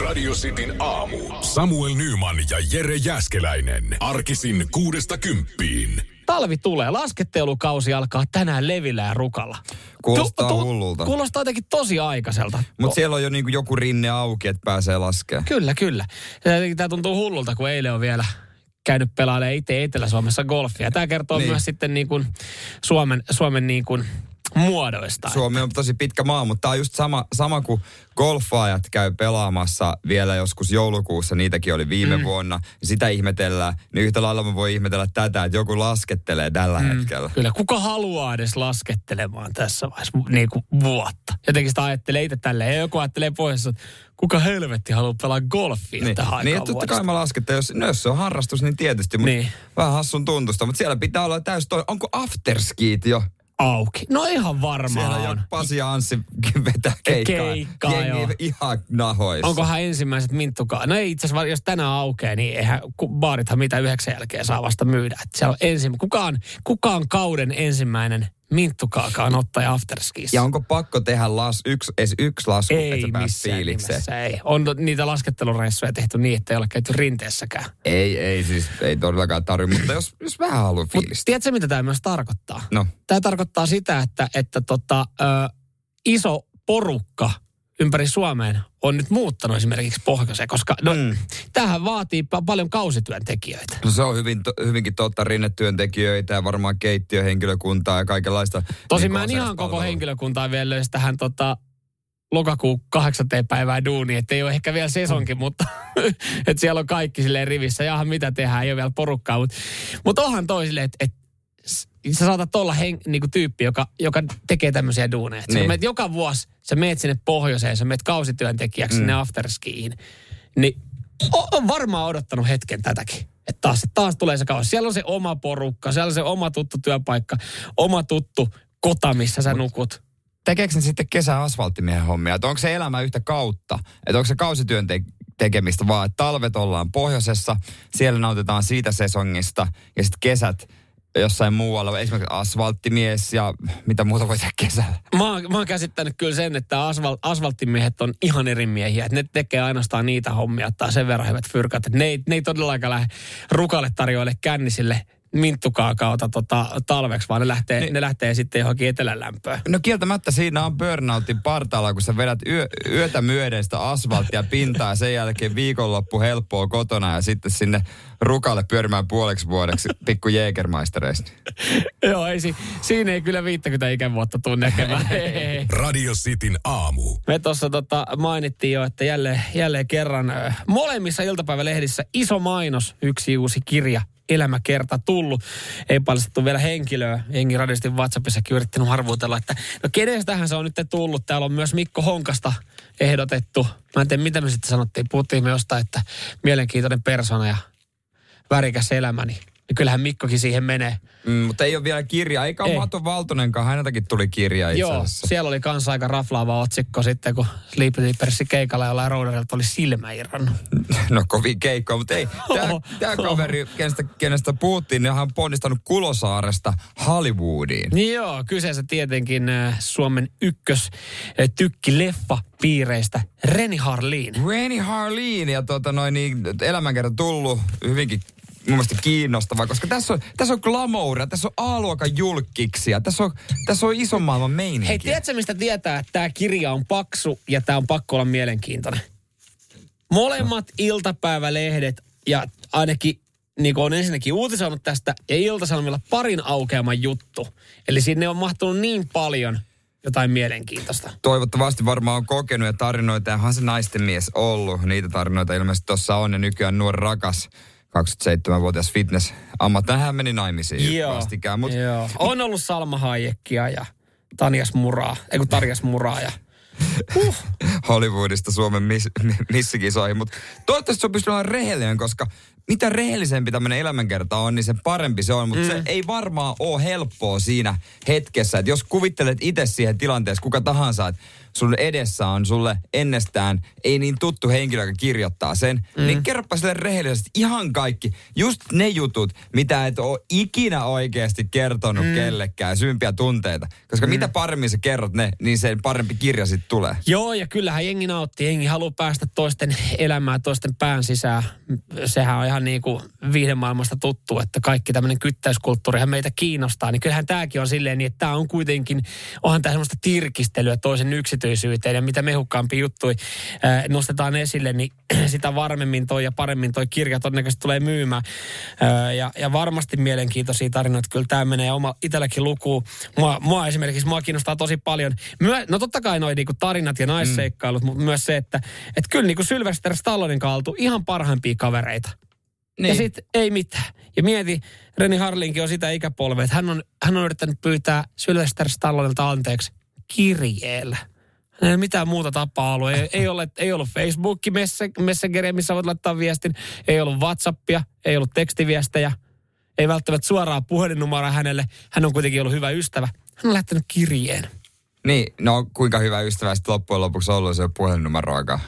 Radio Cityn aamu. Samuel Nyman ja Jere Jäskeläinen. Arkisin kuudesta kymppiin. Talvi tulee, laskettelukausi alkaa tänään levillä ja rukalla. Kuulostaa hullulta. Kuulostaa jotenkin tosi aikaiselta. Mutta siellä on jo niinku joku rinne auki, että pääsee laskemaan. Kyllä, kyllä. Tämä tuntuu hullulta, kun eilen on vielä käynyt pelailemaan itse Etelä-Suomessa golfia. Tämä kertoo Niin. myös sitten niin kuin Suomen, Suomen niin kuin muodoista. Suomi on tosi pitkä maa, mutta tämä on just sama, sama kuin golfaajat käy pelaamassa vielä joskus joulukuussa, niitäkin oli viime mm. vuonna. Sitä ihmetellään, niin yhtä lailla mä voi ihmetellä tätä, että joku laskettelee tällä mm. hetkellä. Kyllä, kuka haluaa edes laskettelemaan tässä vaiheessa niin kuin vuotta? Jotenkin sitä ajattelee itse tälleen. Ja joku ajattelee pohjassa, että kuka helvetti haluaa pelaa golfia Niin, tähän niin totta kai mä laskettelen, jos, no, jos se on harrastus, niin tietysti, mutta Niin. vähän hassun tuntusta. Mutta siellä pitää olla täys toi, onko afterskiit jo? Auki. No ihan varmaan Siellä on. Pasi ja Anssi vetää keikkaa. Keikkaa, Jengi joo. ihan nahoissa. Onkohan ensimmäiset minttukaa? No ei itse asiassa, jos tänään aukeaa, niin eihän baarithan mitä yhdeksän jälkeen saa vasta myydä. Et siellä on ensin, kukaan, kukaan kauden ensimmäinen minttukaakaan ottaja afterskissa. Ja onko pakko tehdä las, yksi, edes yksi lasku, että ei pääset missään fiilikseen? nimessä, ei. On niitä laskettelureissuja tehty niin, että ei ole käyty rinteessäkään. Ei, ei siis, ei todellakaan tarvitse, mutta jos, jos vähän haluaa fiilistä. tiedätkö, mitä tämä myös tarkoittaa? No, Tämä tarkoittaa sitä, että, että tota, ö, iso porukka ympäri Suomeen on nyt muuttanut esimerkiksi pohjoiseen, koska no, Mm. mm. tämähän vaatii pa- paljon kausityöntekijöitä. no se on hyvin, to, hyvinkin totta, rinnetyöntekijöitä ja varmaan keittiöhenkilökuntaa ja kaikenlaista. Tosin niin mä en ihan koko henkilökuntaa vielä löysi tähän tota, lokakuun kahdeksanteen päivää duuni, että ei ole ehkä vielä sesonkin, mutta että siellä on kaikki silleen rivissä. Jaha, mitä tehdään, ei ole vielä porukkaa. Mutta mut onhan toi silleen, että et, sä saatat olla hen, niinku tyyppi, joka, joka tekee tämmöisiä duuneja. Niin. Sä meet joka vuosi, sä meet sinne pohjoiseen, sä meet kausityöntekijäksi mm. sinne afterskiin. Niin o- on varmaan odottanut hetken tätäkin. Että taas, taas tulee se kausi. Siellä on se oma porukka, siellä on se oma tuttu työpaikka, oma tuttu kota, missä sä nukut. Tekeekö ne sitten kesä asfalttimiehen hommia? Että onko se elämä yhtä kautta? Että onko se kausityön te- tekemistä vaan, että talvet ollaan pohjoisessa, siellä nautitaan siitä sesongista ja sitten kesät jossain muualla, esimerkiksi asfalttimies ja mitä muuta voi tehdä kesällä. Mä mä oon käsittänyt kyllä sen, että asfalt, asfalttimiehet on ihan eri miehiä. Että ne tekee ainoastaan niitä hommia, tai sen verran hyvät fyrkat. Että ne ne ei todellakaan lähde rukalle tarjoille kännisille minttukaakaota tota, talveksi, vaan ne lähtee, Niin. ne lähtee sitten johonkin etelän lämpöön. No kieltämättä siinä on burnoutin partaalla, kun sä vedät yö, yötä myöden sitä asfalttia pintaa ja sen jälkeen viikonloppu helppoa kotona ja sitten sinne rukalle pyörimään puoleksi vuodeksi pikku Jägermeistereista. Joo, ei, si, siinä ei kyllä 50 ikävuotta tuu näkemään. Radio Cityn aamu. Me tuossa tota, mainittiin jo, että jälleen, jälleen kerran molemmissa iltapäivälehdissä iso mainos, yksi uusi kirja, elämäkerta tullut. Ei paljastettu vielä henkilöä. Jengi radistin WhatsAppissakin yrittänyt harvuutella, että no kenestähän se on nyt tullut. Täällä on myös Mikko Honkasta ehdotettu. Mä en tiedä, mitä me sitten sanottiin. Puhuttiin me jostain, että mielenkiintoinen persona ja värikäs elämäni. Niin kyllähän Mikkokin siihen menee. Mm, mutta ei ole vielä kirja, eikä Ei. Mato Valtonenkaan, häneltäkin tuli kirja itse Joo, asiassa. siellä oli kanssa aika raflaava otsikko sitten, kun Sleepy Sleepersin keikalla jollain roudarilta oli silmä. No kovin keikko, mutta ei. Tämä, kaveri, kenestä, kenestä puhuttiin, niin hän on ponnistanut Kulosaaresta Hollywoodiin. Niin joo, kyseessä tietenkin äh, Suomen ykkös äh, tykki-leffa piireistä Reni Harlin. Rainy Harleen ja tota noin, niin, elämänkerta tullut hyvinkin mun mielestä kiinnostava, koska tässä on, tässä on glamouria, tässä on A-luokan julkkiksia, tässä on, tässä on ison maailman meininki. Hei, tiedätkö mistä tietää, että tämä kirja on paksu ja tämä on pakko olla mielenkiintoinen? Molemmat iltapäivälehdet ja ainakin niin on ensinnäkin uutisoinut tästä ja Ilta-Sanomilla parin aukeaman juttu. Eli sinne on mahtunut niin paljon jotain mielenkiintoista. Toivottavasti varmaan on kokenut ja tarinoita, ja se naisten mies ollut. Niitä tarinoita ilmeisesti tuossa on, ja nykyään nuori rakas 27-vuotias fitness ammattina hän meni naimisiin vastikään. Mut Joo. On ollut Salma Hayekkia ja Tanjas Muraa, ei kun Tarjas Muraa ja uh, Hollywoodista Suomen miss, mi- missikisoihin. Mutta toivottavasti se on pystynyt olemaan rehellinen, koska mitä rehellisempi tämmöinen elämänkerta on, niin se parempi se on. Mutta mm. se ei varmaan ole helppoa siinä hetkessä. Että jos kuvittelet itse siihen tilanteessa, kuka tahansa, että sun edessä on sulle ennestään ei niin tuttu henkilö, joka kirjoittaa sen, mm. niin kerropa sille rehellisesti ihan kaikki. Just ne jutut, mitä et ole ikinä oikeasti kertonut mm. kellekään, sympiä tunteita. Koska mm. mitä paremmin sä kerrot ne, niin sen parempi kirja sitten tulee. Joo, ja kyllähän jengi nauttii. Jengi haluaa päästä toisten elämään, toisten pään sisään. Sehän on ihan niin kuin viihdemaailmasta tuttu, että kaikki tämmöinen kyttäyskulttuurihan meitä kiinnostaa. Niin kyllähän tämäkin on silleen niin, että tämä on kuitenkin, onhan tämä semmoista tirkistelyä toisen yksityisyyteen ja mitä mehukkaampi juttui äh, nostetaan esille, niin sitä varmemmin toi ja paremmin toi kirja todennäköisesti tulee myymään. Äh, ja, ja varmasti mielenkiintoisia tarinoita. Kyllä tämä menee oma itselläkin lukuun. Mua, mua esimerkiksi mua kiinnostaa tosi paljon. Myö, no totta kai noin niinku tarinat ja naisseikkailut, mm. mutta myös se, että et kyllä niinku Sylvester Stallonen kaltu ihan parhaimpia kavereita. Niin. Ja sitten ei mitään. Ja mieti, Reni Harlinkin on sitä ikäpolvea, että hän on, hän on yrittänyt pyytää Sylvester Stallonelta anteeksi kirjeellä. Mitään muuta tapaa ollut. Ei, ei, ole, ei ollut Facebook Messengeria, missä voit laittaa viestin. Ei ollut Whatsappia, ei ollut tekstiviestejä. Ei välttämättä suoraa puhelinnumeroa hänelle. Hän on kuitenkin ollut hyvä ystävä. Hän on lähtenyt kirjeen. Niin, no kuinka hyvä ystävä sitten loppujen lopuksi ollut se puhelinnumeroakaan?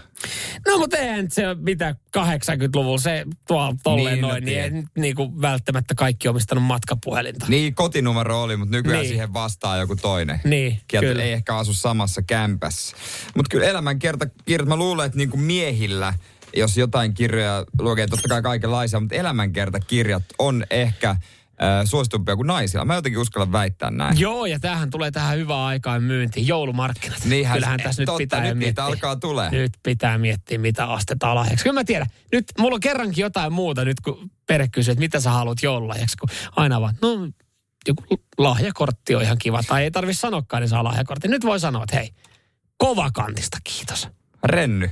No mutta eihän se ole mitä 80-luvulla se tuolla tolleen niin, no noin, niin ei niin kuin välttämättä kaikki omistanut matkapuhelinta. Niin, kotinumero oli, mutta nykyään niin. siihen vastaa joku toinen. Niin, Kieltä kyllä. ei ehkä asu samassa kämpässä. Mutta kyllä elämän kerta, kirjat, mä luulen, että niin kuin miehillä, jos jotain kirjoja lukee, totta kai kaikenlaisia, mutta elämänkertakirjat on ehkä suositumpia kuin naisilla. Mä jotenkin uskallan väittää näin. Joo, ja tähän tulee tähän hyvään aikaan myyntiin. Joulumarkkinat. Niinhän, Kyllähän tässä nyt totta, pitää nyt miettiä. niitä alkaa tulee. Nyt pitää miettiä, mitä astetaan lahjaksi. Kyllä mä tiedän. Nyt mulla on kerrankin jotain muuta nyt, kun perhe kysyy, että mitä sä haluat joululahjaksi. Kun aina vaan, no joku lahjakortti on ihan kiva. Tai ei tarvi sanoakaan, niin saa lahjakortti. Nyt voi sanoa, että hei, kovakantista kiitos. Renny.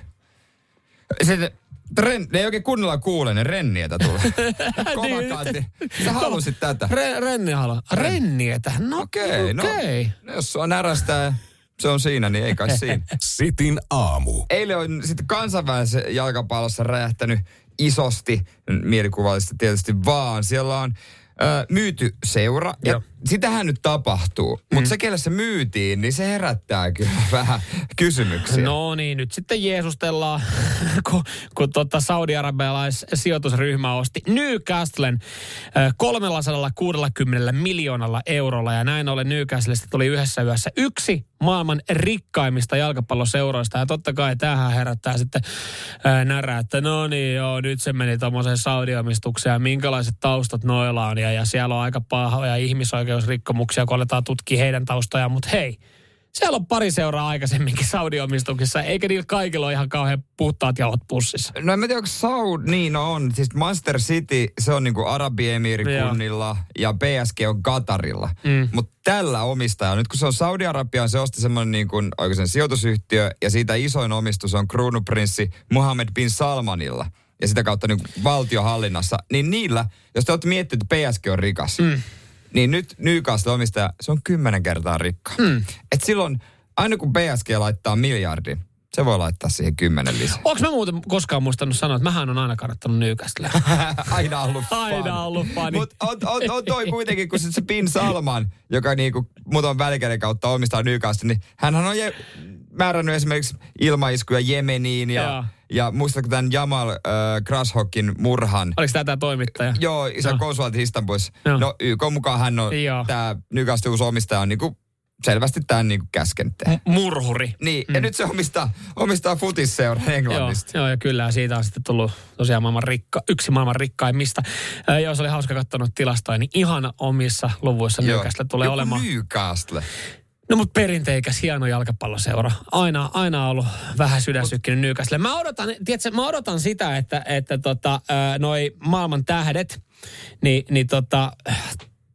Sitten Ren, ne ei oikein kunnolla kuule, ne rennietä tulee. Kovakaanti. Sä halusit tätä. Re, renni haluaa. Rennietä. No okei. Okay, okay. no, no, jos sua närästää se on siinä, niin ei kai siinä. Sitin aamu. Eilen on sitten kansainvälisessä jalkapallossa räjähtänyt isosti, mielikuvallisesti tietysti vaan. Siellä on myyty seura. Ja Joo. sitähän nyt tapahtuu. Mm. Mutta se, kelle se myytiin, niin se herättää kyllä vähän kysymyksiä. No niin, nyt sitten jeesustellaan, kun, kun tota saudi-arabialais sijoitusryhmä osti Newcastlen 360 miljoonalla eurolla. Ja näin ollen Newcastlesta tuli yhdessä yössä yksi maailman rikkaimmista jalkapalloseuroista. Ja totta kai tähän herättää sitten ää, närää, että no niin joo, nyt se meni tuommoiseen Saudi-omistukseen ja minkälaiset taustat noilla on. Ja, ja siellä on aika pahoja ihmisoikeusrikkomuksia, kun aletaan tutkia heidän taustojaan. Mutta hei, siellä on pari seuraa aikaisemminkin Saudi-omistuksessa, eikä niillä kaikilla ole ihan kauhean puhtaat jauhot pussissa. No en mä tiedä, onko Saudi, niin no on. Siis Manchester City, se on niinku Arabiemiirikunnilla ja PSG on Katarilla. Mm. Mutta tällä omistajalla, nyt kun se on Saudi-Arabia, se osti semmoinen niin kuin, sen sijoitusyhtiö ja siitä isoin omistus on kruunuprinssi Mohammed bin Salmanilla ja sitä kautta niin valtiohallinnassa, niin niillä, jos te olette miettineet, että PSG on rikas, mm niin nyt Newcastle omistaja, se on kymmenen kertaa rikka. Mm. Et silloin, aina kun PSG laittaa miljardin, se voi laittaa siihen kymmenen lisää. Onko mä muuten koskaan muistanut sanoa, että mähän on aina kannattanut Newcastle. aina ollut fani. Aina ollut fani. Mutta on, on, on, toi kuitenkin, kun se Bin Salman, joka niinku muutaman välikäden kautta omistaa Newcastle, niin hän on je, määrännyt esimerkiksi ilmaiskuja Jemeniin ja... ja ja muistatko tämän Jamal äh, Krashockin murhan? Oliko tämä tämä toimittaja? Joo, isä no. konsulatti Istanbulissa. No. no YK mukaan hän on, tämä Newcastle uusi omistaja on niinku selvästi tämän niinku käskenyt M- murhuri. Niin, mm. ja nyt se omistaa, omistaa futisseuran Englannista. Joo, joo, ja kyllä siitä on sitten tullut tosiaan maailman rikka, yksi maailman rikkaimmista. Äh, joo, se oli hauska katsoa tilastoja, niin ihan omissa luvuissa Newcastle tulee Joku olemaan. Newcastle. No mutta perinteikäs hieno jalkapalloseura. Aina, aina ollut vähän sydänsykkinen Newcastle. Mä odotan, tiedätkö, mä odotan sitä, että, että tota, noi maailman tähdet, niin, niin tota,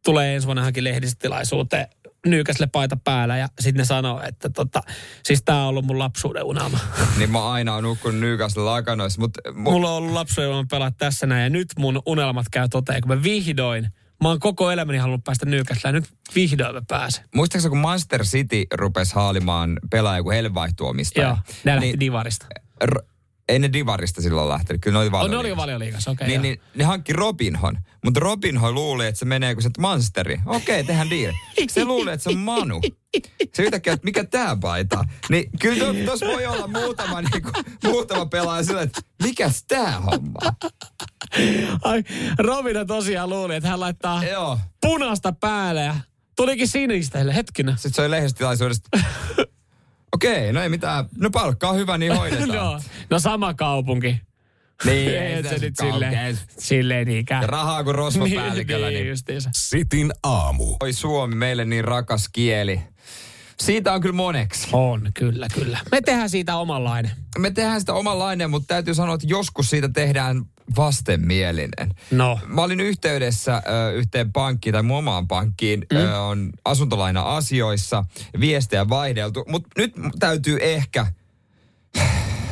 tulee ensi vuonna johonkin lehdistötilaisuuteen Newcastle paita päällä ja sitten ne sanoo, että tota, siis tää on ollut mun lapsuuden unelma. niin mä aina oon nukkunut Newcastle lakanoissa, mutta... Mu- Mulla on ollut lapsuuden unelma pelaa tässä näin ja nyt mun unelmat käy toteen, kun mä vihdoin Mä oon koko elämäni halunnut päästä Newcastleen. Nyt vihdoin mä pääsen. Muistaakseni kun Manchester City rupesi haalimaan kun heille vaihtui omistaja. Joo, ne niin, Divarista. R- ei ne Divarista silloin lähtenyt, kyllä ne oli Oh, ne valioliigassa. oli valioliigassa, okei. Niin, joo. niin, ne hankki Robinhon, mutta Robinho luuli, että se menee kuin se Monsteri. Okei, tehdään deal. Se luuli, että se on Manu. Se yhtäkkiä, että mikä tää paita. Niin kyllä tos voi olla muutama, niinku, muutama pelaaja sillä, että mikäs tää homma. Ai, Robina tosiaan luuli, että hän laittaa Joo. punaista päälle ja tulikin sinistä. Heille, Hetkinen. Sitten se oli lehdistötilaisuudesta. Okei, no ei mitään. No palkka on hyvä, niin hoidetaan. no, no sama kaupunki. Niin, Ei se nyt kauhean. silleen, silleen niinkään. Ja rahaa kuin rosvopäälliköllä, niin, niin, niin justiinsa. Sitin aamu. Oi Suomi, meille niin rakas kieli. Siitä on kyllä moneksi. On, kyllä, kyllä. Me tehdään siitä omanlainen. Me tehdään sitä omanlainen, mutta täytyy sanoa, että joskus siitä tehdään vastenmielinen. No. Mä olin yhteydessä ö, yhteen pankkiin tai mun omaan pankkiin, mm. ö, on asuntolaina-asioissa, viestejä vaihdeltu, mutta nyt täytyy ehkä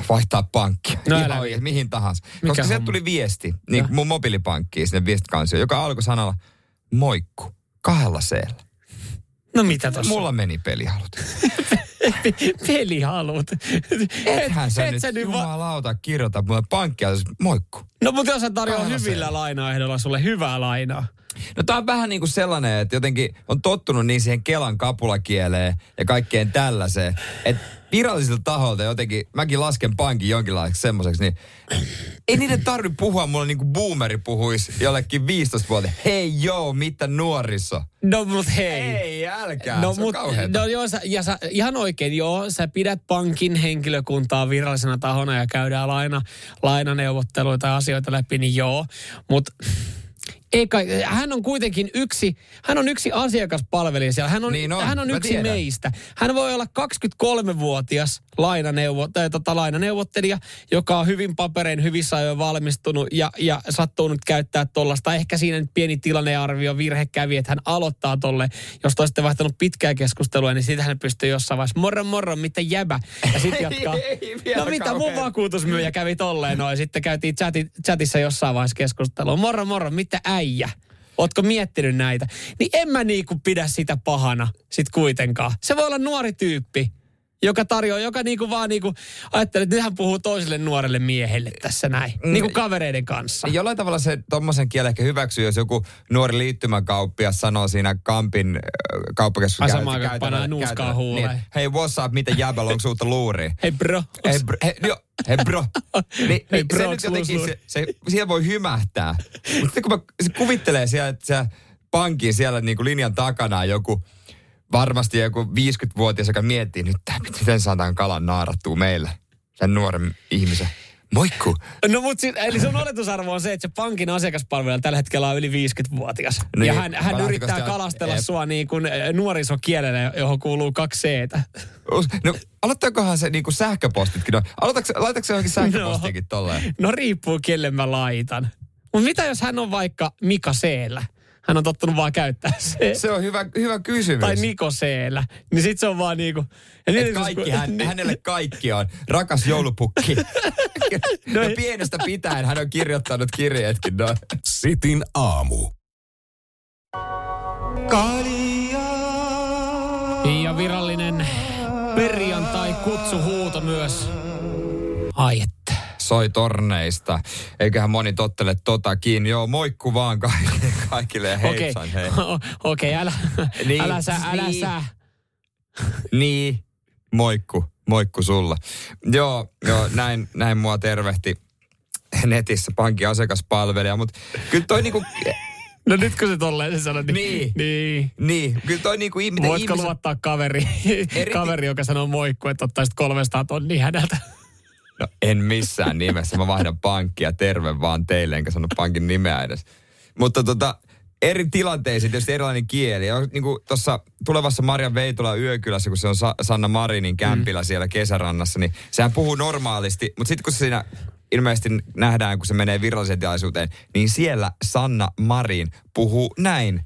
vaihtaa pankki. No Ihan oikein, mihin tahansa. Mikä Koska sieltä tuli viesti, niin No. mun mobiilipankkiin sinne viestikansio, joka alkoi sanalla moikku, kahdella seellä. No mitä tossa? Mulla meni pelihalut. Pelihalut. Ethän sä et nyt sä nyt va- jumalauta kirjoita mulle pankkia, moikku. No mutta jos hän tarjoaa Kahdella hyvillä lainaehdolla sulle hyvää lainaa. No tää on vähän niin kuin sellainen, että jotenkin on tottunut niin siihen Kelan kapulakieleen ja kaikkeen tällaiseen, että virallisilta taholta jotenkin, mäkin lasken pankin jonkinlaiseksi semmoiseksi, niin ei niiden tarvi puhua mulle niin kuin boomeri puhuisi jollekin 15 vuotta. Hei joo, mitä nuoriso? No mut hei. Ei, älkää, No, se on mut, kauheeta. no joo, sä, ja sä, ihan oikein, joo, sä pidät pankin henkilökuntaa virallisena tahona ja käydään laina, lainaneuvotteluita ja asioita läpi, niin joo. Mutta ei kai, hän on kuitenkin yksi, hän on yksi asiakaspalvelija siellä. Hän on, Niin on, hän on yksi tiedän. meistä. Hän voi olla 23-vuotias lainaneuvo, tai, tota, lainaneuvottelija, joka on hyvin paperein hyvissä ajoin valmistunut ja, ja sattuu nyt käyttää tuollaista. Ehkä siinä nyt pieni tilannearvio, virhe kävi, että hän aloittaa tolle. Jos te olisitte vaihtanut pitkää keskustelua, niin siitä hän pystyy jossain vaiheessa, morro morro, mitä jäbä? Ja sitten jatkaa. Ei, vielä no mitä, mun kauhean. vakuutusmyyjä kävi tolleen noin. Sitten käytiin chati, chatissa jossain vaiheessa keskustelua. Morro morro, mitä äijä? Ootko miettinyt näitä? Niin en mä niinku pidä sitä pahana sit kuitenkaan. Se voi olla nuori tyyppi, joka tarjoaa, joka niinku vaan niinku, ajattelee, että nyt hän puhuu toiselle nuorelle miehelle tässä näin. Mm. Niinku kavereiden kanssa. Jollain tavalla se tommosen kielen ehkä hyväksyy, jos joku nuori liittymäkauppias sanoo siinä Kampin äh, kauppakeskuksessa. Ai samaan aikaan nuuskaa huuleen. Niin, hei, what's up, miten jäbällä, onko uutta luuria? Hei bro. Hei, bro, hei, jo, hei bro. Niin, Hei, niin bro, se nyt jotenkin, se, se, siellä voi hymähtää. Mutta kun mä, se kuvittelee siellä, että siellä pankin siellä niin kuin linjan takana joku, varmasti joku 50-vuotias, joka miettii nyt, miten saadaan kalan naarattua meille, sen nuoren ihmisen. Moikku. No mutta siis, eli sun oletusarvo on se, että se pankin asiakaspalvelija tällä hetkellä on yli 50-vuotias. Niin, ja hän, hän yrittää kalastella Jep. sua niin kuin eh, nuorisokielellä, johon kuuluu kaksi c No, aloittaakohan se niinku sähköpostitkin? No, laitatko se johonkin sähköpostiinkin no. tolleen? No riippuu, kelle mä laitan. Mutta mitä jos hän on vaikka Mika Seellä? Hän on tottunut vaan käyttää se. Se on hyvä, hyvä kysymys. Tai Niko Seellä. Niin sit se on vaan niinku... Ja Et niin, kaikki, hän, niin- hänelle kaikki on rakas joulupukki. No ja ei. pienestä pitäen hän on kirjoittanut kirjeetkin. No. Sitin aamu. Ja virallinen perjantai-kutsuhuuto myös. Ai että. Soi torneista. Eiköhän moni tottele totakin. Joo, moikku vaan kaikille, kaikille ja Okei, heipsan hei. okei, älä, Niin, älä sä, älä niin. sä. Niin, moikku, moikku sulla. Joo, joo näin, näin mua tervehti netissä pankin asiakaspalvelija, mutta kyllä toi niinku, No nyt kun se tolleen se sanoo, niin... Niin. niin. niin, kyllä toi niinku, miten Voitko ihmiset, luottaa kaveri, Eri- kaveri, joka sanoo moikku, että ottaisit 300 tonnia häneltä? No en missään nimessä. Mä vaihdan pankkia terve vaan teille, enkä sano pankin nimeä edes. Mutta tota, eri tilanteisiin tietysti erilainen kieli. Ja Niin kuin tuossa tulevassa Marjan Veitola yökylässä, kun se on Sa- Sanna Marinin kämpillä mm. siellä kesärannassa, niin sehän puhuu normaalisti. Mutta sitten kun se siinä ilmeisesti nähdään, kun se menee viralliseen tilaisuuteen, niin siellä Sanna Marin puhuu näin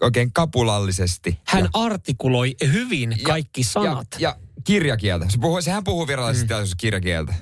oikein kapulallisesti. Hän Ja- artikuloi hyvin kaikki sanat. Ja, ja kirjakieltä. Se puhuu, sehän puhuu virallisessa mm. tilaisuudessa kirjakieltä.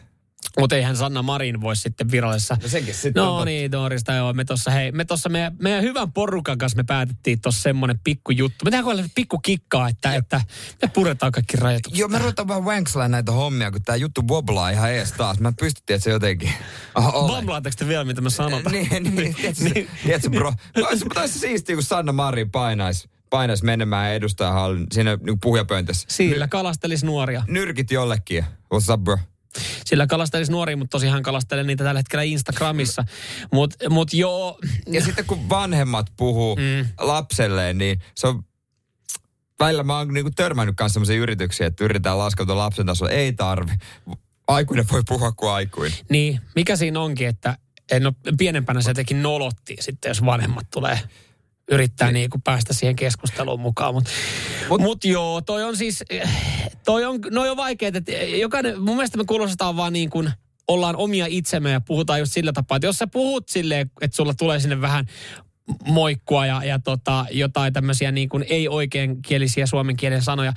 Mutta eihän Sanna Marin voi sitten virallisessa. No senkin sitten on No totta. niin, Doorista joo. Me tossa, hei, me tossa meidän, meidän hyvän porukan kanssa me päätettiin tossa semmonen pikku juttu. Me tehdään pikku kikkaa, että, että me puretaan kaikki rajoitukset. Joo, me ruvetaan vähän wankslaan näitä hommia, kun tää juttu woblaa ihan ees taas. Mä pystyttiin, että se jotenkin... Ole. Vamlaatteko te vielä, mitä mä sanotaan? niin, niin, tiedätkö, niin. tiedätkö bro? Olisi siistiä, kun Sanna Marin painaisi painas menemään edustajahallin siinä niin puhujapöntössä. Sillä kalastelisi nuoria. Nyrkit jollekin. What's up, bro? Sillä kalastelisi nuoria, mutta tosiaan kalastelee niitä tällä hetkellä Instagramissa. Mutta mut joo, Ja sitten kun vanhemmat puhuu mm. lapselleen, niin se on... Välillä mä oon niinku törmännyt kanssa sellaisia yrityksiä, että yritetään laskeutua lapsen tasolla. Ei tarvi. Aikuinen voi puhua kuin aikuinen. niin mikä siinä onkin, että no, pienempänä se jotenkin nolottiin sitten, jos vanhemmat tulee yrittää niin kuin päästä siihen keskusteluun mukaan. Mutta mut, mut joo, toi on siis, toi on, noi on vaikeet, että jokainen, mun mielestä me kuulostetaan vaan niin kuin, ollaan omia itsemme ja puhutaan just sillä tapaa, että jos sä puhut silleen, että sulla tulee sinne vähän moikkua ja, ja tota, jotain tämmöisiä niin kuin ei-oikeankielisiä suomen kielen sanoja,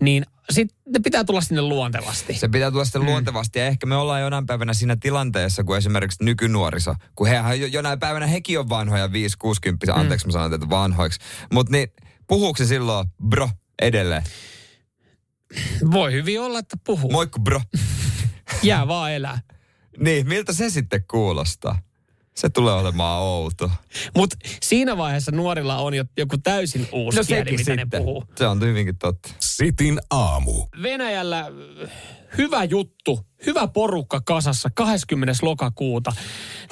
niin sitten ne pitää tulla sinne luontevasti. Se pitää tulla sitten mm. luontevasti ja ehkä me ollaan jonain päivänä siinä tilanteessa, kun esimerkiksi nykynuoriso, kun hehän jo, jonain päivänä hekin on vanhoja 5 60 Mm. anteeksi mä sanon tätä vanhoiksi, mutta niin puhuuko se silloin bro edelleen? Voi hyvin olla, että puhuu. Moikku bro. Jää vaan elää. niin, miltä se sitten kuulostaa? Se tulee olemaan outo. Mutta siinä vaiheessa nuorilla on jo joku täysin uusi No kieli, sekin mitä sitten. ne puhuu. Se on hyvinkin totta. Sitin aamu. Venäjällä äh, hyvä juttu, hyvä porukka kasassa 20. lokakuuta.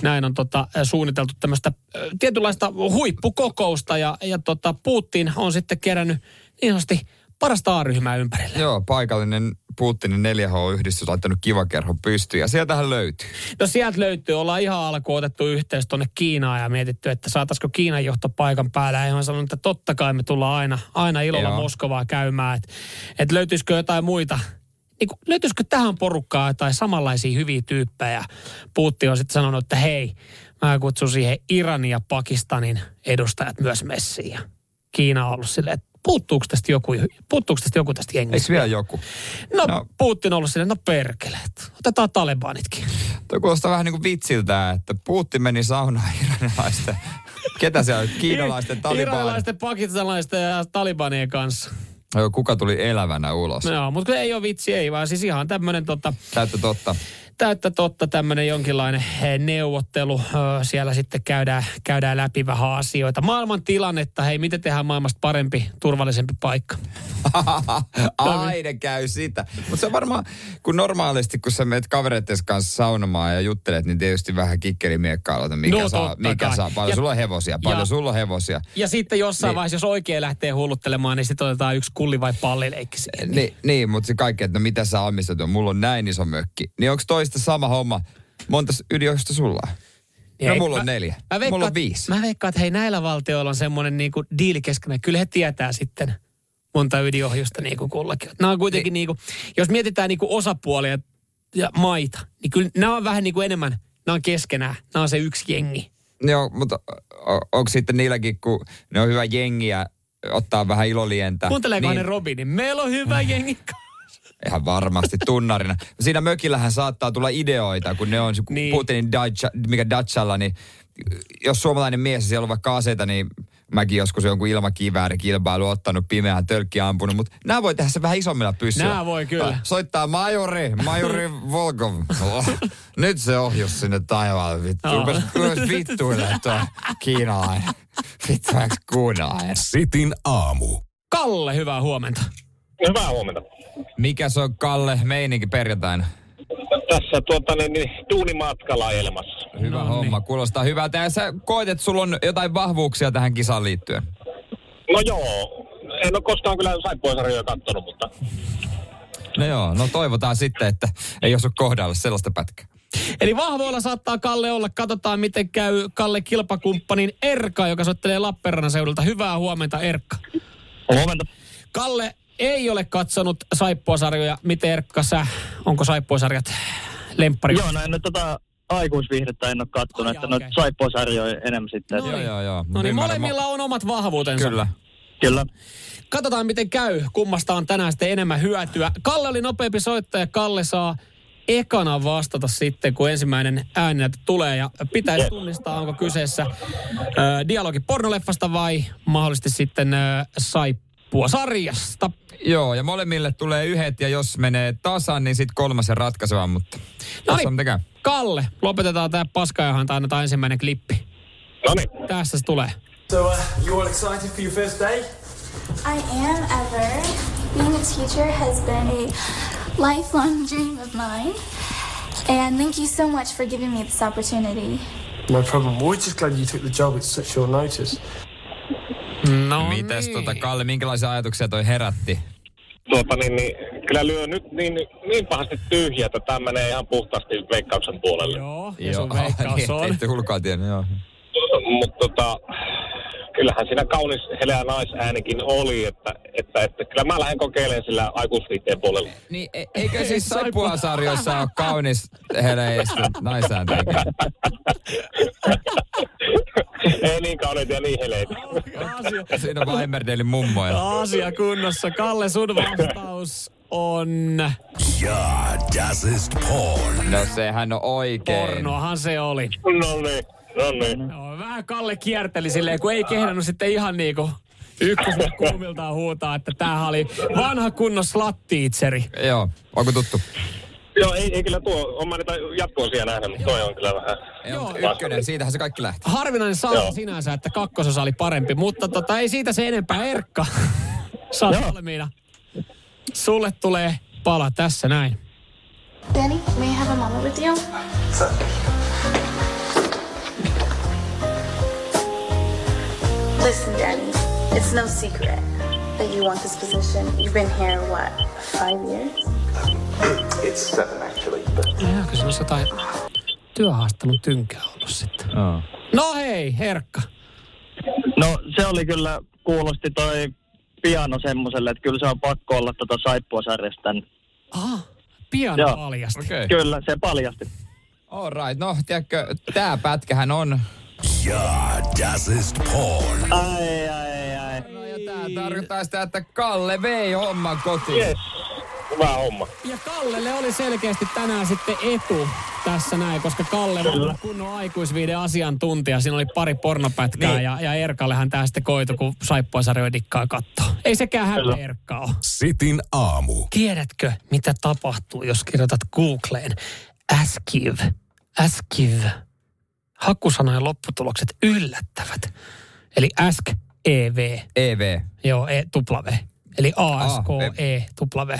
Näin on tota, äh, suunniteltu tämmöistä äh, tietynlaista huippukokousta ja, ja tota, Putin on sitten kerännyt niin parasta A-ryhmää ympärille. Joo, paikallinen Putinin 4H-yhdistys laittanut kivakerhon pystyyn ja sieltähän löytyy. No sieltä löytyy, ollaan ihan alkuun otettu yhteys tuonne Kiinaan ja mietitty, että saataisiko Kiinan johto paikan päällä. Ja mä sanon, että totta kai me tullaan aina, aina ilolla Joo. Moskovaa käymään. Että et löytyisikö jotain muita, niin kuin, löytyisikö tähän porukkaan jotain samanlaisia hyviä tyyppejä. Puutti on sitten sanonut, että hei, mä kutsun siihen Iranin ja Pakistanin edustajat myös messiin. Kiina on ollut silleen, että puuttuuko tästä joku, puuttuuko tästä joku tästä Eikö jengistä? vielä joku? No, No. no, Putin on ollut silleen, no perkele, että otetaan talebanitkin. Tuo kuulostaa vähän niin kuin vitsiltä, että Putin meni saunaan iranilaisten. Ketä siellä oli? Kiinalaisten, taliban. Iranilaisten, pakistanilaisten ja talibanien kanssa. Joo, Kuka tuli elävänä ulos? No, mutta ei ole vitsi, ei vaan siis ihan tämmöinen tota, Täyttä totta. Täyttä totta tämmöinen jonkinlainen eh, neuvottelu. Siellä sitten käydään, käydään läpi vähän asioita. Maailman tilannetta, hei, miten tehdään maailmasta parempi, turvallisempi paikka? Aina käy sitä. Mutta se on varmaan, kun normaalisti, kun sä menet kavereiden kanssa saunomaan ja juttelet, niin tietysti vähän kikkerimiekkaa että mikä, No, saa, mikä kai. saa. Paljon Ja- sulla on hevosia, paljon ja- sulla on hevosia. Ja sitten jossain Niin. vaiheessa, jos oikein lähtee hulluttelemaan, niin sitten otetaan yksi kulli vai pallileikki. Niin, niin mutta se kaikki, että no mitä sä omistat, on, mulla on näin iso mökki. Niin onko toista sama homma? Monta ydinohjusta sulla on? No Ei, mulla on mä- neljä. Mä veikkaan, mulla on viisi. Mä veikkaan, että hei näillä valtioilla on semmoinen niinku diili keskenään. Kyllä he tietää sitten monta ydinohjusta niin kuin kullakin. Nämä on kuitenkin niin kuin, jos mietitään niin kuin osapuolia ja maita, niin kyllä nämä on vähän niin kuin enemmän, nämä on keskenään. Nämä on se yksi jengi. Joo, mutta onko sitten niilläkin, kun ne on hyvä jengi ja ottaa vähän ilolientä. Kuunteleeko niin, niin. Robinin? Meillä on hyvä jengi. Ihan varmasti tunnarina. Siinä mökillähän saattaa tulla ideoita, kun ne on se Niin. niin. Putinin Dacia, mikä Dacialla, niin jos suomalainen mies ja siellä on vaikka aseita, niin mäkin joskus jonkun ilmakiväärikilpailu ottanut pimeään tölkkiä ampunut, mutta nämä voi tehdä se vähän isommilla pyssyillä. Nämä voi kyllä. Soittaa majori, majori Volkov. Oh, nyt se ohjus sinne taivaalle, vittu. Joo. Rupes, rupes vittuille tuo kiinalainen. Vittu, kuunnella? Sitin aamu. Kalle, hyvää huomenta. Hyvää huomenta. Mikä se on Kalle meininki perjantaina? Tässä tuota, niin, niin, tuunimatkalla ajelemassa. Hyvä No no, homma, niin. kuulostaa hyvältä. Ja sä koet, että sulla on jotain vahvuuksia tähän kisaan liittyen. No joo, en ole koskaan kyllä saippuasarjoja kattonut, mutta No joo, no toivotaan sitten, että ei osu kohdalle sellaista pätkää. Eli vahvoilla saattaa Kalle olla. Katsotaan, miten käy Kalle kilpakumppanin Erka, joka soittelee Lappeenrannan seudulta. Hyvää huomenta, Erkka. huomenta. Kalle ei ole katsonut saippuasarjoja. Miten Erkka sä? Onko saippuasarjat lemppari? Joo, no en nyt tota aikuisviihdettä en ole kattonut, Ai että no okei. saippuasarjoja enemmän sitten. No niin. Joo, joo, joo. No niin, molemmilla on omat vahvuutensa. Kyllä. Kyllä. Katsotaan, miten käy. Kummasta on tänään sitten enemmän hyötyä. Kalle oli nopeampi soittaja. Kalle saa ekana vastata sitten, kun ensimmäinen ääninäytö tulee. Ja pitäisi Yes. tunnistaa, onko kyseessä ö, dialogi pornoleffasta vai mahdollisesti sitten ö, saippua sarjasta. Joo, ja molemmille tulee yhdet, ja jos menee tasan, niin sitten kolmas ja ratkaiseva, mutta No niin. on mitenkään. Kalle, lopetetaan tämä paskajahan tai annetaan ensimmäinen klippi. No niin. Tässä se tulee. So, uh, you all excited for your first day? I am ever. Being a teacher has been a lifelong dream of mine. And thank you so much for giving me this opportunity. No problem. We're just glad you took the job at such short notice. No Mites niin. tota, Kalle, minkälaisia ajatuksia toi herätti? Tuota, niin, niin, kyllä lyö nyt niin, niin pahasti tyhjä, että tämä menee ihan puhtaasti veikkauksen puolelle. Joo, ja sun veikkaus niin, on. ette ulkoa tiennyt, joo. Mutta tota, kyllähän siinä kaunis heleä naisäänikin oli, että, että, että kyllä mä lähden kokeilemaan sillä aikuisviihteen puolella. Niin, e- eikö siis Saippua-sarjoissa ole kaunis heleistä naisääntäjäkin? Ei niin kauneita ja niin heleitä. Asia, Siinä on Weimerdalin mummoja. asia kunnossa. Kalle, sun vastaus on Ja, das ist porn. No sehän on oikein. pornoahan se oli. No niin, no niin. Joo, vähän Kalle kierteli silleen, kun ei kehdannut sitten ihan niinku ykkösen kuumiltaan huutaa, että tämähän oli vanha kunnon slattiitseri. Joo, onko tuttu? Joo, ei, ei kyllä tuo, on mä niitä jatko-osia nähnyt, mutta toi on kyllä vähän... Joo, ykkönen, siitähän se kaikki lähti. Harvinainen Joo. sinänsä, että kakkososa oli parempi, mutta tota, ei siitä se enempää. Erkka, sä oot valmiina. Sulle tulee pala tässä näin. Danny, may I have a moment with you? Listen, Danny, it's no secret that you want this position. You've been here, what, five years? It's seven actually, but Jääkö sinussa jotain työhaastelun tynkää ollut sitten? Joo. No hei, Herkka. No se oli kyllä, kuulosti toi piano semmoselle, että kyllä se on pakko olla tota saippua-sarjasta. tän. Aha, pian Joo. paljasti. Okay. Kyllä, se paljasti. All right, no tiedätkö, tää pätkähän on... Ja, das ist porn. Ai, ai, ai. No ja tää tarkoittaa sitä, että Kalle vei homman kotiin. Yes, hyvä homma. Ja Kallelle oli selkeästi tänään sitten etu tässä näin, koska Kalle on kunnon aikuisviiden asiantuntija. Siinä oli pari pornopätkää Niin. ja, ja Erkallehan tää sitten koitu, kun saippuasarjoja dikkaa katsoa. Ei sekään häpeä Erkka ole. Sitin aamu. Tiedätkö, mitä tapahtuu, jos kirjoitat Googleen Askiv, Askiv. Hakusanojen lopputulokset yllättävät. Eli Ask, EV, EV. joo, E, tupla V. Eli A, S, K, E, V.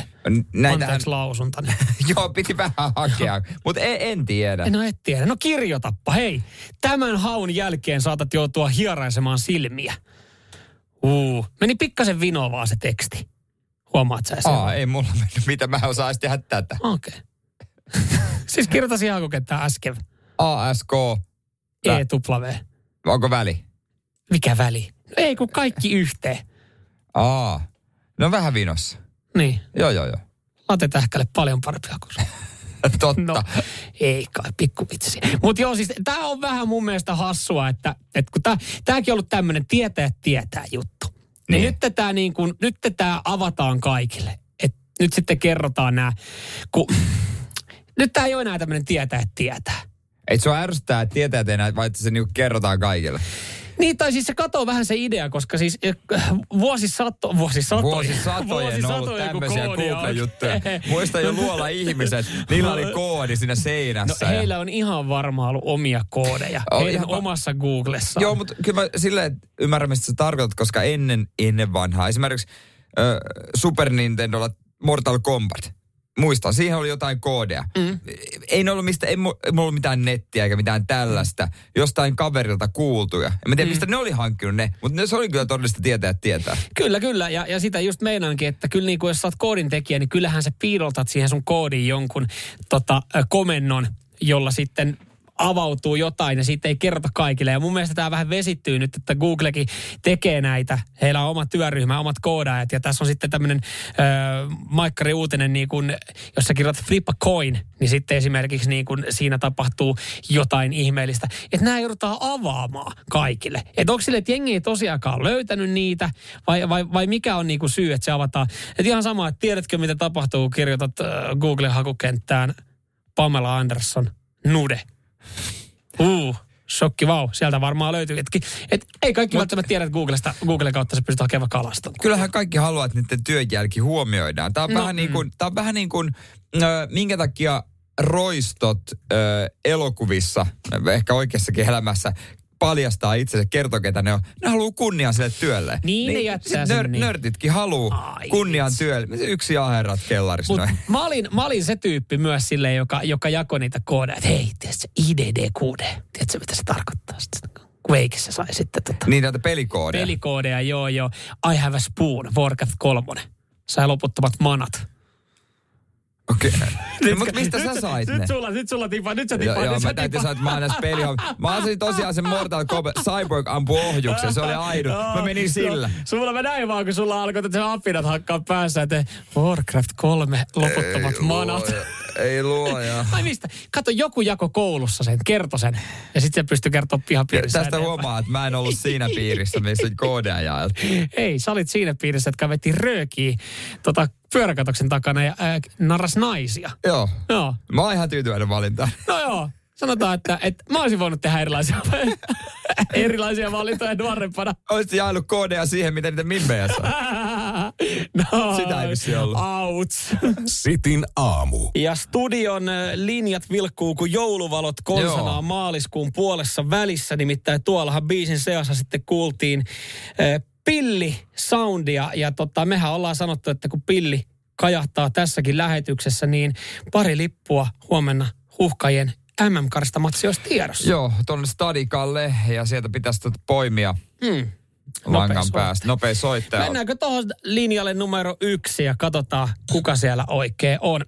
Näitähän... Anteeksi lausuntani. Joo, piti vähän hakea, mutta en, en tiedä. No et tiedä. No kirjoitappa. Hei, tämän haun jälkeen saatat joutua hieraisemaan silmiä. Uu, meni pikkasen vinovaa se teksti. Huomaat sä sen? Aa, ei mulla mennyt, mitä mä osaisin tehdä tätä. Okei. Okay. siis kirjoita ihan kokettaa äsken. ASK, E V. onko väli? Mikä väli? No ei kun kaikki yhteen. Aa, no vähän vinossa. Niin, Joo, joo, joo. Late Tähkälle paljon parempi hakus. Totta. No, ei kai, pikku vitsi. Mutta joo, siis tämä on vähän mun mielestä hassua, että, että kun tämäkin on ollut tämmöinen tietää tietää juttu. Niin, Niin. nyt tämä niin kuin, nyt tämä avataan kaikille. Et nyt sitten kerrotaan nämä, kun nyt tämä ei ole enää tämmöinen tietää tietää. Ei sua ärsyttää, että tietää enää, vai että se niinku kerrotaan kaikille. Niin, tai siis se katoo vähän se idea, koska siis äh, vuosisato, vuosisatoja, Vuosisatojen on ollut kun tämmöisiä. Google-juttuja. Muista jo luola ihmiset, niillä oli koodi siinä No seinässä. ja- heillä on ihan varmaan ollut omia koodeja. On Heidän ihan omassa Googlessaan. Joo, mutta kyllä mä silleen ymmärrän, mistä sä tarkoitat, koska ennen, ennen vanhaa, esimerkiksi ö, Super Nintendolla Mortal Kombat, muistan, siihen oli jotain koodeja. Mm. Ei ne ollut mistä, ei, mu- ei mulla ollut mitään nettiä eikä mitään tällaista. Jostain kaverilta kuultuja. En mä tiedä, mm. mistä ne oli hankkinut ne, mutta ne, se oli kyllä todellista tietää, tietää. Kyllä, kyllä. Ja, ja sitä just meinaankin, että kyllä niin kuin jos sä oot koodin tekijä, niin kyllähän sä piilotat siihen sun koodiin jonkun tota, komennon, jolla sitten avautuu jotain ja siitä ei kerrota kaikille. Ja mun mielestä tämä vähän vesittyy nyt, että Googlekin tekee näitä. Heillä on oma työryhmä, omat koodaajat ja tässä on sitten tämmöinen maikkari uutinen, niin kun, jos sä kirjoitat flip a coin, niin sitten esimerkiksi niin kun siinä tapahtuu jotain ihmeellistä. Että nämä joudutaan avaamaan kaikille. Että onko sille, että jengi ei tosiaankaan löytänyt niitä vai, vai, vai mikä on niin syy, että se avataan. Että ihan sama, että tiedätkö mitä tapahtuu, kirjoitat äh, Google-hakukenttään Pamela Anderson, nude. Uh, shokki vau. Sieltä varmaan löytyy. Et, et, ei kaikki välttämättä tiedä, että Googlesta, Googlen kautta se pystyy hakemaan kalasta. Kyllähän kaikki haluaa, että niiden työnjälki huomioidaan. Tämä on, No, vähän, niin mm. kuin, tämä on vähän niin kuin, ö, minkä takia roistot ö, elokuvissa, ehkä oikeassakin elämässä, paljastaa itsensä, kertoo ketä ne on. Ne haluaa kunnian sille työlle. Niin ne jättää sen nör, niin. Nörtitkin haluaa Ai kunnian vitsi. työlle. Yksi aherrat kellarissa Mut noin. mä, olin, mä olin se tyyppi myös sille, joka, joka jakoi niitä koodeja. Että hei, tiedätkö, IDD-kuude. Tiedätkö, mitä se tarkoittaa? Sitten Quakeissa sai sitten tota, Niin näitä pelikoodeja. pelikoodeja. Joo, joo. I have a spoon, Warcraft 3. Sai loputtomat manat. Okei. No, mutta mistä sä sait nyt, ne? Nyt sulla, nyt sulla tipaa, nyt sä Joo, tipaa, joo, nyt mä sä täytyy sanoa, että mä oon näissä pelihommissa. Mä asin tosiaan sen Mortal Kombat Cyborg ampui ohjuksen, se oli ainut. Mä menin sillä. No, sulla mä näin vaan, kun sulla alkoi tätä apinat hakkaa päässä, että Warcraft 3, loputtomat manat. Ei luoja. Ai mistä? Kato, joku jako koulussa sen, kertoi sen. Ja sitten se pystyi kertoa pihapiirissä Tästä eteenpäin. huomaa, että mä en ollut siinä piirissä, missä koodeja jaeltiin. Ei, sä olit siinä piirissä, että kävettiin röökiä tota, pyöräkatoksen takana ja äh, narras naisia. Joo. Joo. Mä oon ihan tyytyväinen valinta. No joo. Sanotaan, että, että mä olisin voinut tehdä erilaisia, erilaisia valintoja nuorempana. Olisit jaellut koodeja siihen, miten niitä mimmejä saa. No, Sitä ei vissi ollut. Auts. Sitin aamu. Ja studion linjat vilkkuu, kun jouluvalot konsanaa maaliskuun puolessa välissä. Nimittäin tuollahan biisin seassa sitten kuultiin äh, pilli soundia. Ja tota, mehän ollaan sanottu, että kun pilli kajahtaa tässäkin lähetyksessä, niin pari lippua huomenna huhkajien MM-karsta matsi olisi tiedossa. Joo, tuonne Stadikalle ja sieltä pitäisi tuota poimia Hmm. langan soittaja. päästä. Nopea soittaja. Mennäänkö tuohon linjalle numero yksi ja katsotaan, kuka siellä oikein on.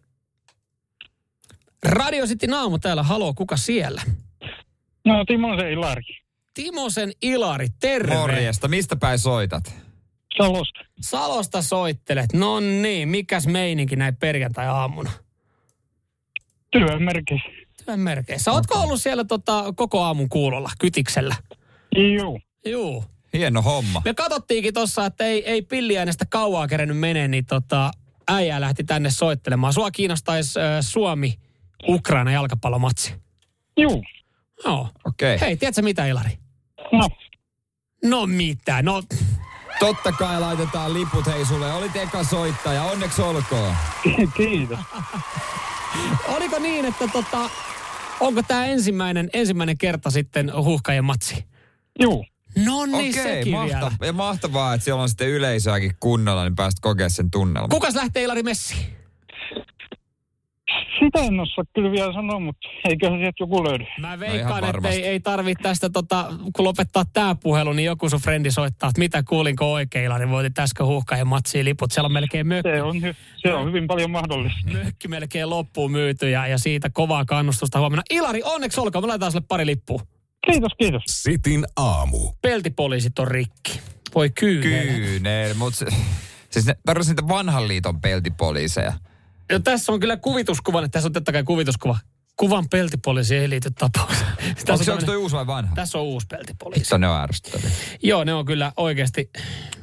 Radio City aamu täällä, haloo, kuka siellä? No Timo se Ilari. Timosen Ilari, terve. Morjesta, mistä päin soitat? Salosta. Salosta soittelet. No niin, mikäs meininki näin perjantai-aamuna? Työmerkeissä. Työn merkeissä. Ootko ollut siellä tota, koko aamun kuulolla, kytiksellä? Juu. Juu. Hieno homma. Me katsottiinkin tossa, että ei, ei pilliäänestä kauaa kerennyt menee, niin tota, äijä lähti tänne soittelemaan. Sua kiinnostaisi äh, Suomi-Ukraina jalkapallomatsi. Juu. Joo. Okei. Okay. Hei, tiedätkö mitä, Ilari? No. No mitä? No, Totta kai laitetaan liput hei sulle. Olit eka soittaja. Onneksi olkoon. Kiitos. oliko niin, että tota, onko tämä ensimmäinen, ensimmäinen kerta sitten huhkajien matsi? Juu. No niin, Okei, sekin vielä. mahta- ja mahtavaa, että siellä on sitten yleisöäkin kunnolla, niin pääst kokea sen tunnelman. Kukas lähtee Ilari Messiin? Sitä en osaa kyllä vielä sanoa, mutta eiköhän sieltä joku löydy. Mä veikkaan, että varmasti. ei, ei tarvitse tästä, tota, kun lopettaa tämä puhelu, niin joku sun frendi soittaa, että mitä kuulinko oikein, Ilari, voitit äsken huuhkajien matsiin liput. Siellä on melkein mökki, Se on, se on hyvin paljon mahdollista. mökki melkein loppuun myyty ja, ja siitä kovaa kannustusta huomenna. Ilari, onneksi olkoon, me laitetaan sulle pari lippua. Kiitos, kiitos. Sitin aamu. Peltipoliisit on rikki. Voi kyynel. Kyynel, mutta siis ne niitä vanhan liiton peltipoliiseja. Ja tässä on kyllä kuvituskuva, että tässä on totta kai kuvituskuva. Kuvan peltipoliisi ei liity tapaukseen. Tässä Onko on se onko toi uusi vai vanha? Tässä on uusi peltipoliisi. Sitten ne on ärsyttäviä. Joo, ne on kyllä oikeasti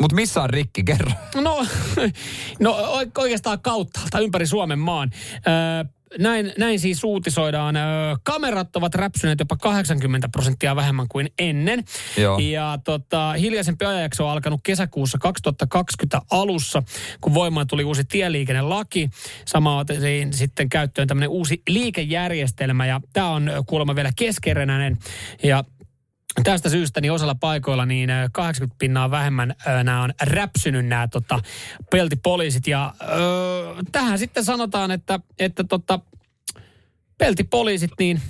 Mutta missä on rikki, kerro. No, no oikeastaan kauttaalta ympäri Suomen maan. Öö, näin, näin siis uutisoidaan. Kamerat ovat räpsyneet jopa 80 prosenttia vähemmän kuin ennen. Joo. Ja tota, hiljaisempi ajanjakso on alkanut kesäkuussa 2020 alussa, kun voimaan tuli uusi tieliikennelaki. Sama otettiin sitten käyttöön tämmöinen uusi liikejärjestelmä ja tämä on kuulemma vielä keskerenäinen. Ja Tästä syystä niin osalla paikoilla niin ö, 80 pinnaa vähemmän ö, nämä on räpsynyt nämä tota, peltipoliisit. Ja ö, tähän sitten sanotaan, että, että tota, peltipoliisit niin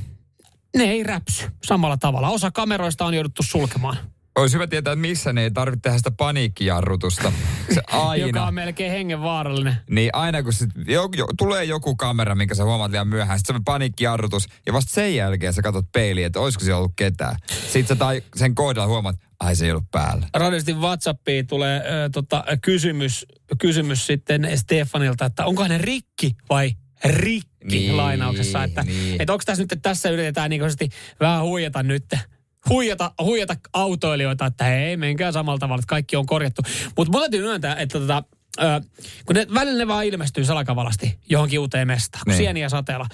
ne ei räpsy samalla tavalla. Osa kameroista on jouduttu sulkemaan. Olisi hyvä tietää, että missä ne ei tarvitse tehdä sitä paniikkijarrutusta. Se Joka aina. on melkein hengenvaarallinen. Niin aina kun sit, jo, jo, tulee joku kamera, minkä sä huomaat liian myöhään, sitten se on paniikkijarrutus, ja vasta sen jälkeen sä katsot peiliin, että olisiko siellä ollut ketään. Sitten sä tai sen kohdalla huomaat, ai se ei ollut päällä. Radistin WhatsAppiin tulee ö, tota, kysymys, kysymys sitten Stefanilta, että onko hänen rikki vai rikki Niin, lainauksessa. Että, niin. että onko tässä nyt, että tässä yritetään niin vähän huijata nyt, huijata, huijata autoilijoita, että hei, menkää samalla tavalla, että kaikki on korjattu. Mutta mun täytyy myöntää, että tota, ö, kun ne, välillä ne vaan ilmestyy salakavalasti johonkin uuteen mestaan, kun Niin. sieniä sateella,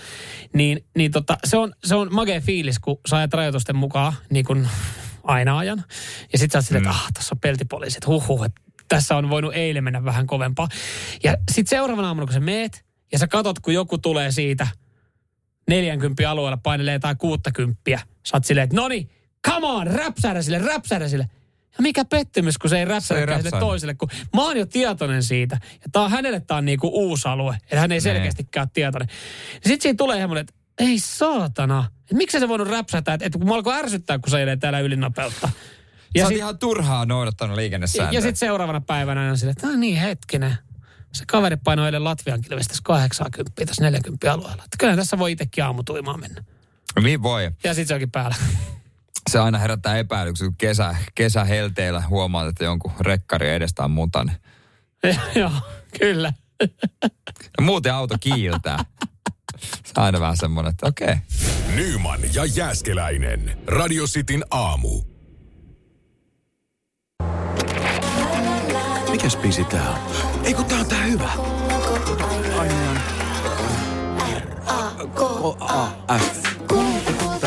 niin, niin tota, se, on, se on magea fiilis, kun sä ajat rajoitusten mukaan, niin kuin aina ajan. Ja sit sä oot silleen, että ah, tässä on peltipoliisit, huhhuh, että tässä on voinut eilen mennä vähän kovempaa. Ja sit seuraavana aamuna, kun sä meet, ja sä katot, kun joku tulee siitä 40 alueella, painelee jotain 60, sä oot silleen, että noni, come on, räpsäädä sille, räpsäädä sille. Ja mikä pettymys, kun se ei räpsäädä sille toiselle, kun mä oon jo tietoinen siitä. Ja tää on hänelle tää on niinku uusi alue, että hän ei selkeästikään ole tietoinen. Sitten siinä tulee semmoinen, että ei saatana, että miksi se voinut räpsätä, että, että kun mä alkoi ärsyttää, kun se ei täällä ylinopeutta. Ja Sä sit- ihan turhaa noudattanut ja, liikennesääntöjä. ja sitten seuraavana päivänä on silleen, että "Ah niin hetkinen. Se kaveri painoi eilen Latvian kilvestä 80 tässä 40 alueella. Että kyllä tässä voi itsekin aamutuimaan mennä. Niin voi. Ja sitten se onkin päällä. Se aina herättää epäilyksen, kun kesä, kesähelteillä huomaat, että jonkun rekkari edestä on mutainen. Joo, kyllä. Ja muuten auto kiiltää. Se on aina vähän semmoinen, että okei. Nyman ja Jääskeläinen. Radio Cityn aamu. Mikäs biisi tää on? Ei kun tää on tää hyvä. K-A-F.